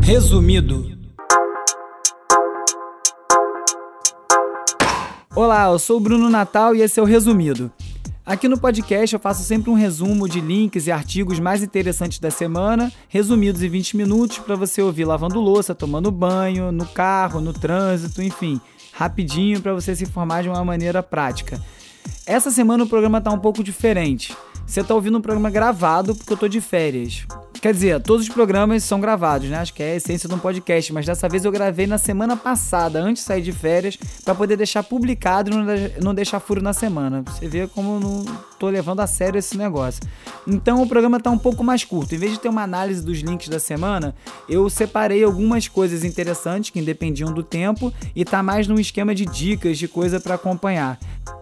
Resumido. Olá, eu sou o Bruno Natal e esse é o Resumido. Aqui no podcast eu faço sempre um resumo de links e artigos mais interessantes da semana, resumidos em 20 minutos para você ouvir lavando louça, tomando banho, no carro, no trânsito, enfim, rapidinho para você se informar de uma maneira prática. Essa semana o programa está um pouco diferente. Você está ouvindo um programa gravado porque eu estou de férias. Quer dizer, todos os programas são gravados, né? Acho que é a essência de um podcast, mas dessa vez eu gravei na semana passada, antes de sair de férias, para poder deixar publicado e não deixar furo na semana. Você vê como eu não tô levando a sério esse negócio. Então o programa tá um pouco mais curto. Em vez de ter uma análise dos links da semana, eu separei algumas coisas interessantes que independiam do tempo e tá mais num esquema de dicas, de coisa para acompanhar.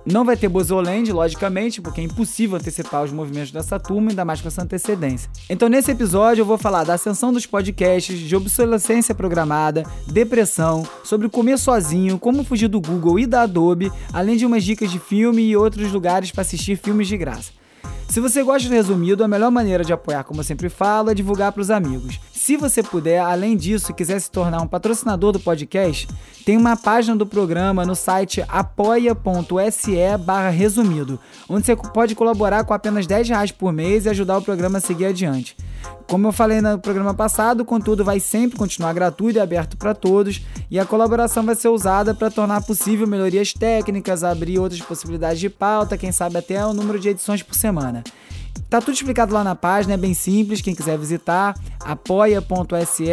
Não vai ter Bozoland, logicamente, porque é impossível antecipar os movimentos dessa turma, ainda mais com essa antecedência. Então, nesse episódio, eu vou falar da ascensão dos podcasts, de obsolescência programada, depressão, sobre comer sozinho, como fugir do Google e da Adobe, além de umas dicas de filme e outros lugares para assistir filmes de graça. Se você gosta do resumido, a melhor maneira de apoiar, como eu sempre falo, é divulgar para os amigos. Se você puder, além disso, quiser se tornar um patrocinador do podcast, tem uma página do programa no site apoia.se resumido, onde você pode colaborar com apenas 10 reais por mês e ajudar o programa a seguir adiante. Como eu falei no programa passado, o conteúdo vai sempre continuar gratuito e aberto para todos, e a colaboração vai ser usada para tornar possível melhorias técnicas, abrir outras possibilidades de pauta, quem sabe até o número de edições por semana. Tá tudo explicado lá na página, é bem simples, quem quiser visitar, apoia.se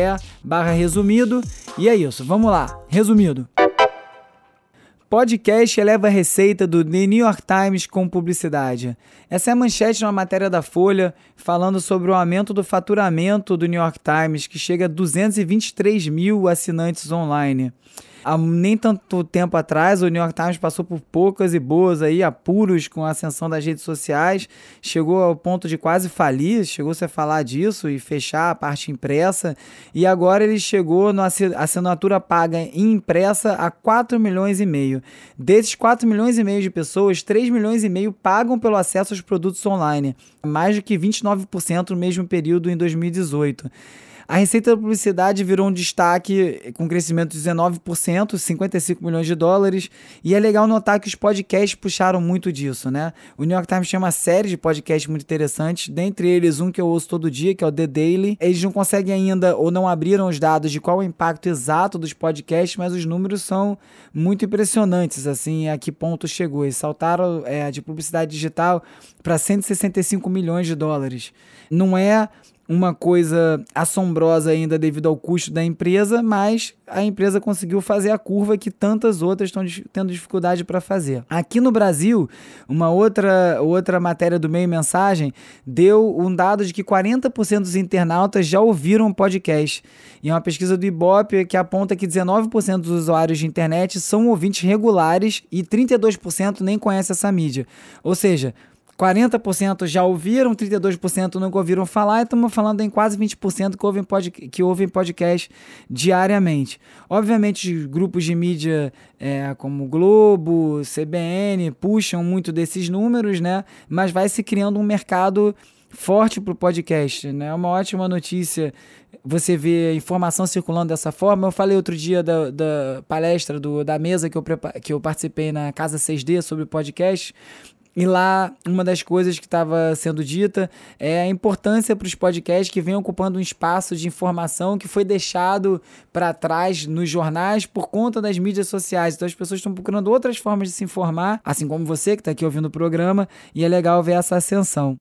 barra resumido. E é isso, vamos lá, resumido. Podcast eleva a receita do The New York Times com publicidade. Essa é a manchete de uma matéria da Folha falando sobre o aumento do faturamento do New York Times, que chega a 223 mil assinantes online. Há nem tanto tempo atrás, o New York Times passou por poucas e boas aí, apuros com a ascensão das redes sociais, chegou ao ponto de quase falir, chegou-se a falar disso e fechar a parte impressa, e agora ele chegou na assinatura paga impressa a 4 milhões e meio. Desses 4 milhões e meio de pessoas, 3 milhões e meio pagam pelo acesso aos produtos online, mais do que 29% no mesmo período em 2018. A receita da publicidade virou um destaque com crescimento de 19%, 55 milhões de dólares. E é legal notar que os podcasts puxaram muito disso, né? O New York Times tem uma série de podcasts muito interessantes, dentre eles um que eu ouço todo dia, que é o The Daily. Eles não conseguem ainda ou não abriram os dados de qual é o impacto exato dos podcasts, mas os números são muito impressionantes, assim, a que ponto chegou. Eles saltaram é, de publicidade digital para 165 milhões de dólares. Não é uma coisa assombrosa ainda devido ao custo da empresa, mas a empresa conseguiu fazer a curva que tantas outras estão tendo dificuldade para fazer. Aqui no Brasil, uma outra, outra matéria do meio mensagem deu um dado de que 40% dos internautas já ouviram podcast. E uma pesquisa do Ibope que aponta que 19% dos usuários de internet são ouvintes regulares e 32% nem conhecem essa mídia. Ou seja, 40% já ouviram, 32% nunca ouviram falar, e estamos falando em quase 20% que ouvem, pod, que ouvem podcast diariamente. Obviamente, os grupos de mídia é, como Globo, CBN, puxam muito desses números, né? Mas vai se criando um mercado forte para o podcast. Né? É uma ótima notícia você ver informação circulando dessa forma. Eu falei outro dia da, da palestra do, da mesa que eu, que eu participei na Casa 6D sobre podcast. E lá, uma das coisas que estava sendo dita é a importância para os podcasts que vêm ocupando um espaço de informação que foi deixado para trás nos jornais por conta das mídias sociais. Então, as pessoas estão procurando outras formas de se informar, assim como você que está aqui ouvindo o programa, e é legal ver essa ascensão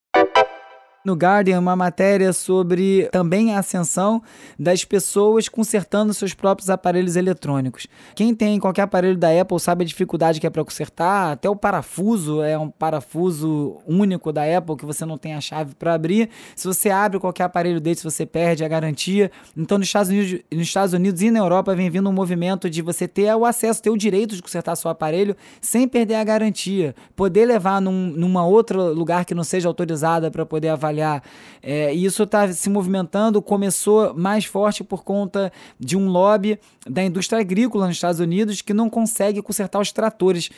no Guardian uma matéria sobre também a ascensão das pessoas consertando seus próprios aparelhos eletrônicos. Quem tem qualquer aparelho da Apple sabe a dificuldade que é para consertar, até o parafuso é um parafuso único da Apple que você não tem a chave para abrir. Se você abre qualquer aparelho desse, você perde a garantia. Então, nos Estados Unidos, nos Estados Unidos e na Europa vem vindo um movimento de você ter o acesso, ter o direito de consertar seu aparelho sem perder a garantia, poder levar num numa outro lugar que não seja autorizada para poder avaliar trabalhar. É, e isso está se movimentando, começou mais forte por conta de um lobby da indústria agrícola nos Estados Unidos que não consegue consertar os tratores.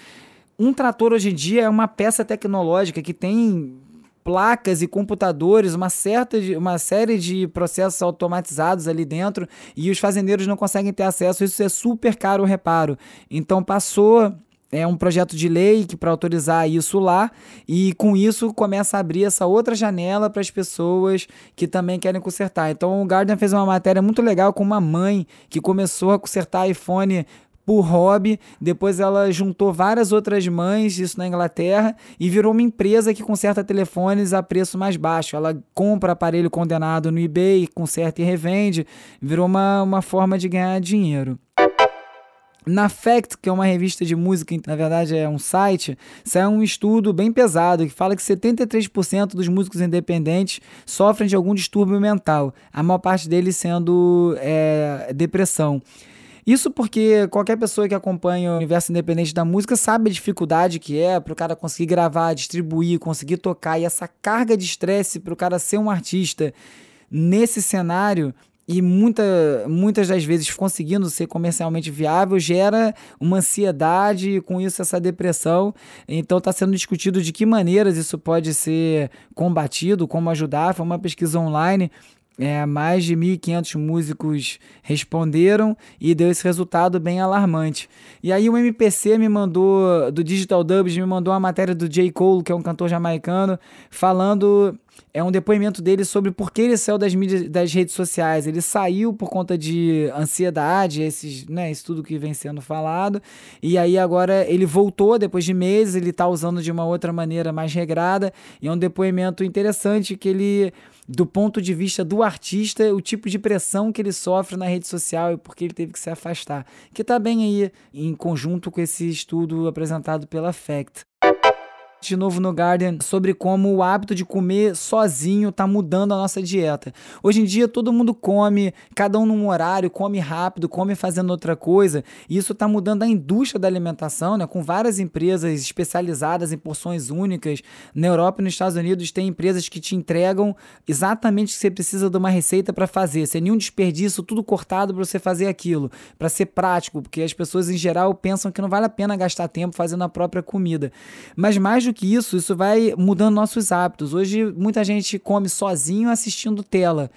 Um trator hoje em dia é uma peça tecnológica que tem placas e computadores, uma certa uma série de processos automatizados ali dentro e os fazendeiros não conseguem ter acesso. Isso é super caro o reparo. Então passou é um projeto de lei que para autorizar isso lá e com isso começa a abrir essa outra janela para as pessoas que também querem consertar. Então o Guardian fez uma matéria muito legal com uma mãe que começou a consertar iPhone por hobby. Depois ela juntou várias outras mães, isso na Inglaterra, e virou uma empresa que conserta telefones a preço mais baixo. Ela compra aparelho condenado no eBay, conserta e revende. Virou uma, uma forma de ganhar dinheiro. Na Fact, que é uma revista de música, na verdade é um site, saiu um estudo bem pesado que fala que 73% dos músicos independentes sofrem de algum distúrbio mental, a maior parte deles sendo é, depressão. Isso porque qualquer pessoa que acompanha o universo independente da música sabe a dificuldade que é para o cara conseguir gravar, distribuir, conseguir tocar e essa carga de estresse para o cara ser um artista nesse cenário e muita, muitas das vezes conseguindo ser comercialmente viável gera uma ansiedade e com isso essa depressão. Então está sendo discutido de que maneiras isso pode ser combatido, como ajudar. Foi uma pesquisa online é, mais de 1.500 músicos responderam e deu esse resultado bem alarmante. E aí o MPC me mandou, do Digital Dubs, me mandou uma matéria do J. Cole, que é um cantor jamaicano, falando é um depoimento dele sobre por que ele saiu das mídias, das redes sociais. Ele saiu por conta de ansiedade, esses, né, isso tudo que vem sendo falado. E aí agora ele voltou depois de meses, ele está usando de uma outra maneira mais regrada. E é um depoimento interessante que ele do ponto de vista do artista, o tipo de pressão que ele sofre na rede social e por que ele teve que se afastar. Que está bem aí em conjunto com esse estudo apresentado pela FACT de novo no Guardian sobre como o hábito de comer sozinho está mudando a nossa dieta. Hoje em dia todo mundo come, cada um num horário, come rápido, come fazendo outra coisa, e isso está mudando a indústria da alimentação, né, com várias empresas especializadas em porções únicas. Na Europa e nos Estados Unidos tem empresas que te entregam exatamente o que você precisa de uma receita para fazer, sem nenhum desperdício, tudo cortado para você fazer aquilo, para ser prático, porque as pessoas em geral pensam que não vale a pena gastar tempo fazendo a própria comida. Mas mais do que isso, isso vai mudando nossos hábitos. Hoje muita gente come sozinho assistindo tela.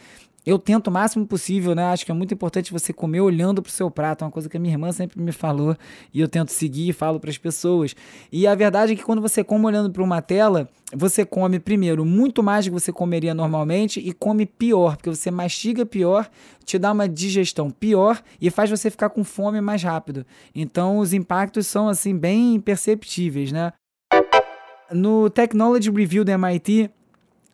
Eu tento o máximo possível, né? Acho que é muito importante você comer olhando para o seu prato, é uma coisa que a minha irmã sempre me falou e eu tento seguir e falo para as pessoas. E a verdade é que quando você come olhando para uma tela, você come primeiro muito mais do que você comeria normalmente e come pior, porque você mastiga pior, te dá uma digestão pior e faz você ficar com fome mais rápido. Então os impactos são assim bem perceptíveis, né? No Technology Review do MIT,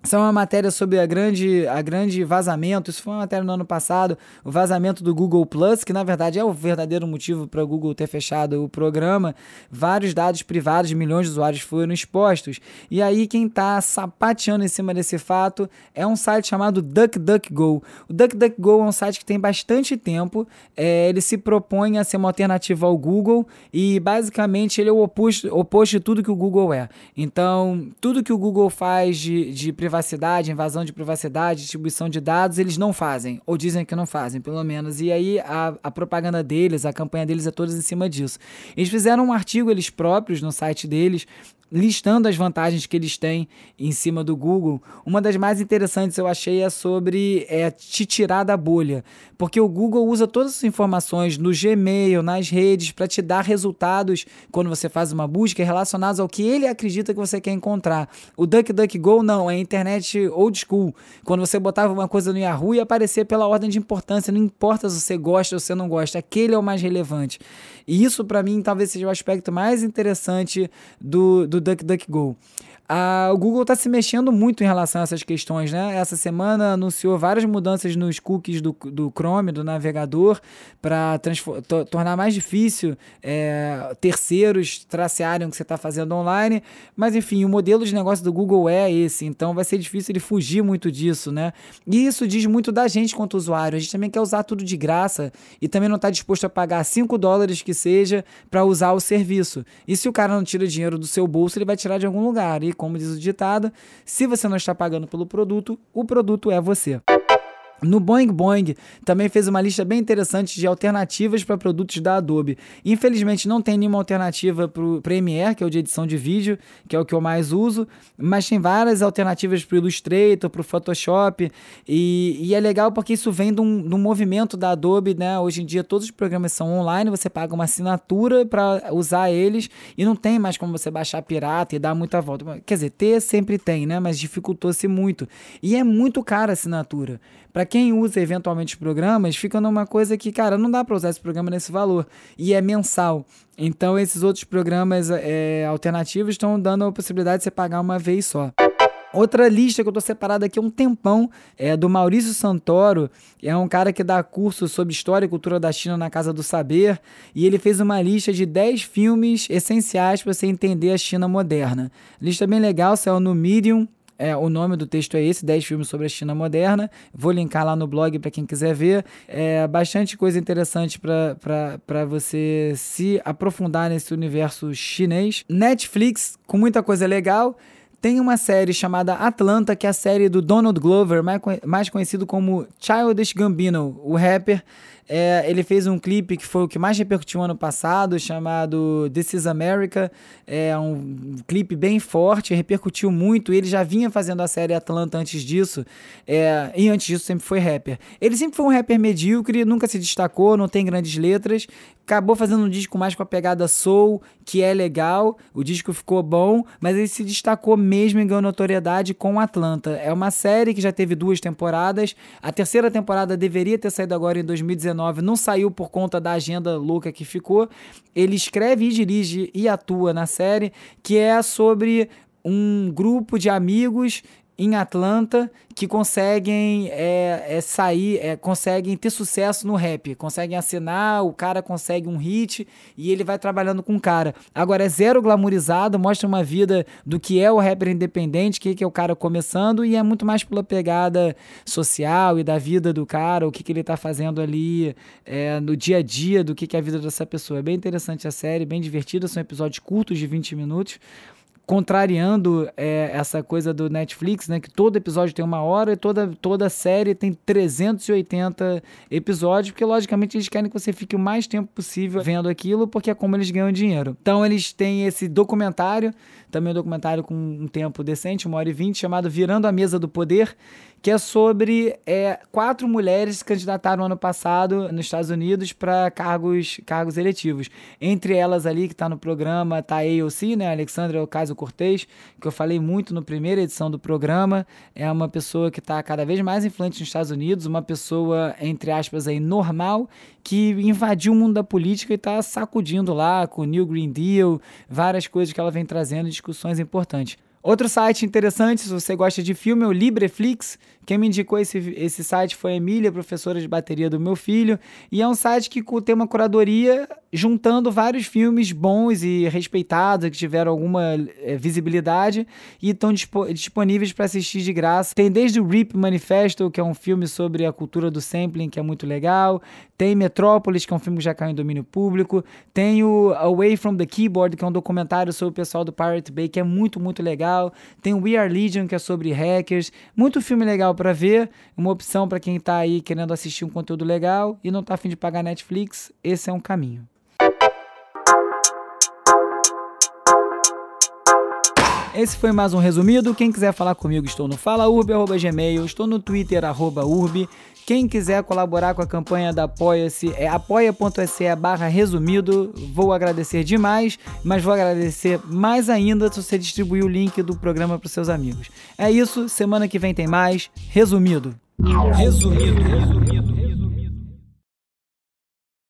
isso é uma matéria sobre a grande, a grande vazamento. Isso foi uma matéria no ano passado, o vazamento do Google Plus, que na verdade é o verdadeiro motivo para o Google ter fechado o programa. Vários dados privados de milhões de usuários foram expostos. E aí, quem está sapateando em cima desse fato é um site chamado DuckDuckGo. O DuckDuckGo é um site que tem bastante tempo. É, ele se propõe a ser uma alternativa ao Google e basicamente ele é o oposto, oposto de tudo que o Google é. Então, tudo que o Google faz de, de privacidade privacidade, invasão de privacidade, distribuição de dados, eles não fazem, ou dizem que não fazem, pelo menos. E aí a, a propaganda deles, a campanha deles é toda em cima disso. Eles fizeram um artigo, eles próprios, no site deles, listando as vantagens que eles têm em cima do Google. Uma das mais interessantes eu achei é sobre é, te tirar da bolha, porque o Google usa todas as informações no Gmail, nas redes, para te dar resultados quando você faz uma busca relacionados ao que ele acredita que você quer encontrar. O DuckDuckGo não, é internet old school. Quando você botava uma coisa no Yahoo ia aparecer pela ordem de importância, não importa se você gosta ou se não gosta, aquele é o mais relevante. E isso para mim talvez seja o aspecto mais interessante do, do DuckDuckGo. O Google está se mexendo muito em relação a essas questões, né? Essa semana anunciou várias mudanças nos cookies do, do Chrome, do navegador, para tornar mais difícil é, terceiros tracearem o que você está fazendo online. Mas enfim, o modelo de negócio do Google é esse, então vai ser difícil ele fugir muito disso, né? E isso diz muito da gente quanto usuário. A gente também quer usar tudo de graça e também não está disposto a pagar 5 dólares que seja para usar o serviço. E se o cara não tira dinheiro do seu bolso, ele vai tirar de algum lugar. E como diz o ditado, se você não está pagando pelo produto, o produto é você. No Boing Boing também fez uma lista bem interessante de alternativas para produtos da Adobe. Infelizmente não tem nenhuma alternativa para o Premiere, que é o de edição de vídeo, que é o que eu mais uso, mas tem várias alternativas para o Illustrator, para o Photoshop, e, e, é legal porque isso vem de um, de um, movimento da Adobe, né? Hoje em dia todos os programas são online, você paga uma assinatura para usar eles e não tem mais como você baixar pirata e dar muita volta. Quer dizer, ter sempre tem, né? Mas dificultou-se muito. E é muito cara a assinatura. Para quem usa eventualmente programas, fica numa coisa que, cara, não dá para usar esse programa nesse valor. E é mensal. Então, esses outros programas é, alternativos estão dando a possibilidade de você pagar uma vez só. Outra lista que eu tô separado aqui há um tempão é do Maurício Santoro, é um cara que dá curso sobre história e cultura da China na Casa do Saber, e ele fez uma lista de 10 filmes essenciais para você entender a China moderna. Lista bem legal, saiu no Medium, é, o nome do texto é esse, 10 filmes sobre a China moderna. Vou linkar lá no blog para quem quiser ver. É bastante coisa interessante para você se aprofundar nesse universo chinês. Netflix, com muita coisa legal. Tem uma série chamada Atlanta, que é a série do Donald Glover, mais conhecido como Childish Gambino, o rapper. É, ele fez um clipe que foi o que mais repercutiu ano passado, chamado This is America. É um clipe bem forte, repercutiu muito. Ele já vinha fazendo a série Atlanta antes disso, é, e antes disso sempre foi rapper. Ele sempre foi um rapper medíocre, nunca se destacou, não tem grandes letras. Acabou fazendo um disco mais com a pegada soul, que é legal. O disco ficou bom, mas ele se destacou mesmo em ganhou notoriedade com Atlanta. É uma série que já teve duas temporadas. A terceira temporada deveria ter saído agora em 2019 não saiu por conta da agenda louca que ficou. Ele escreve e dirige e atua na série, que é sobre um grupo de amigos em Atlanta que conseguem é, é sair, é, conseguem ter sucesso no rap, conseguem assinar, o cara consegue um hit e ele vai trabalhando com o cara. Agora é zero glamourizado, mostra uma vida do que é o rapper independente, que, que é o cara começando e é muito mais pela pegada social e da vida do cara, o que, que ele tá fazendo ali é, no dia a dia, do que, que é a vida dessa pessoa. É bem interessante a série, bem divertida, são episódios curtos de 20 minutos contrariando é, essa coisa do Netflix, né? Que todo episódio tem uma hora e toda, toda série tem 380 episódios, porque logicamente eles querem que você fique o mais tempo possível vendo aquilo, porque é como eles ganham dinheiro. Então eles têm esse documentário, também um documentário com um tempo decente, uma hora e vinte, chamado Virando a Mesa do Poder, que é sobre é, quatro mulheres que se candidataram ano passado nos Estados Unidos para cargos, cargos eletivos. Entre elas ali que está no programa está a AOC, né, Alexandra Ocasio-Cortez, que eu falei muito na primeira edição do programa. É uma pessoa que está cada vez mais influente nos Estados Unidos, uma pessoa, entre aspas, aí, normal, que invadiu o mundo da política e está sacudindo lá com o New Green Deal, várias coisas que ela vem trazendo, discussões importantes. Outro site interessante, se você gosta de filme, é o Libreflix. Quem me indicou esse, esse site foi a Emília, professora de bateria do meu filho. E é um site que tem uma curadoria juntando vários filmes bons e respeitados, que tiveram alguma é, visibilidade e estão dispo disponíveis para assistir de graça. Tem desde o Rip Manifesto, que é um filme sobre a cultura do sampling, que é muito legal. Tem Metrópolis, que é um filme que já caiu em domínio público. Tem o Away from the Keyboard, que é um documentário sobre o pessoal do Pirate Bay, que é muito, muito legal. Tem o We Are Legion, que é sobre hackers. Muito filme legal para ver. Uma opção para quem está aí querendo assistir um conteúdo legal e não está afim de pagar Netflix. Esse é um caminho. Esse foi mais um resumido. Quem quiser falar comigo, estou no falaurb.gmail, estou no Twitter, arroba. Quem quiser colaborar com a campanha da Apoia-se é apoia.se barra resumido. Vou agradecer demais, mas vou agradecer mais ainda se você distribuir o link do programa para seus amigos. É isso, semana que vem tem mais. Resumido. Resumido. resumido.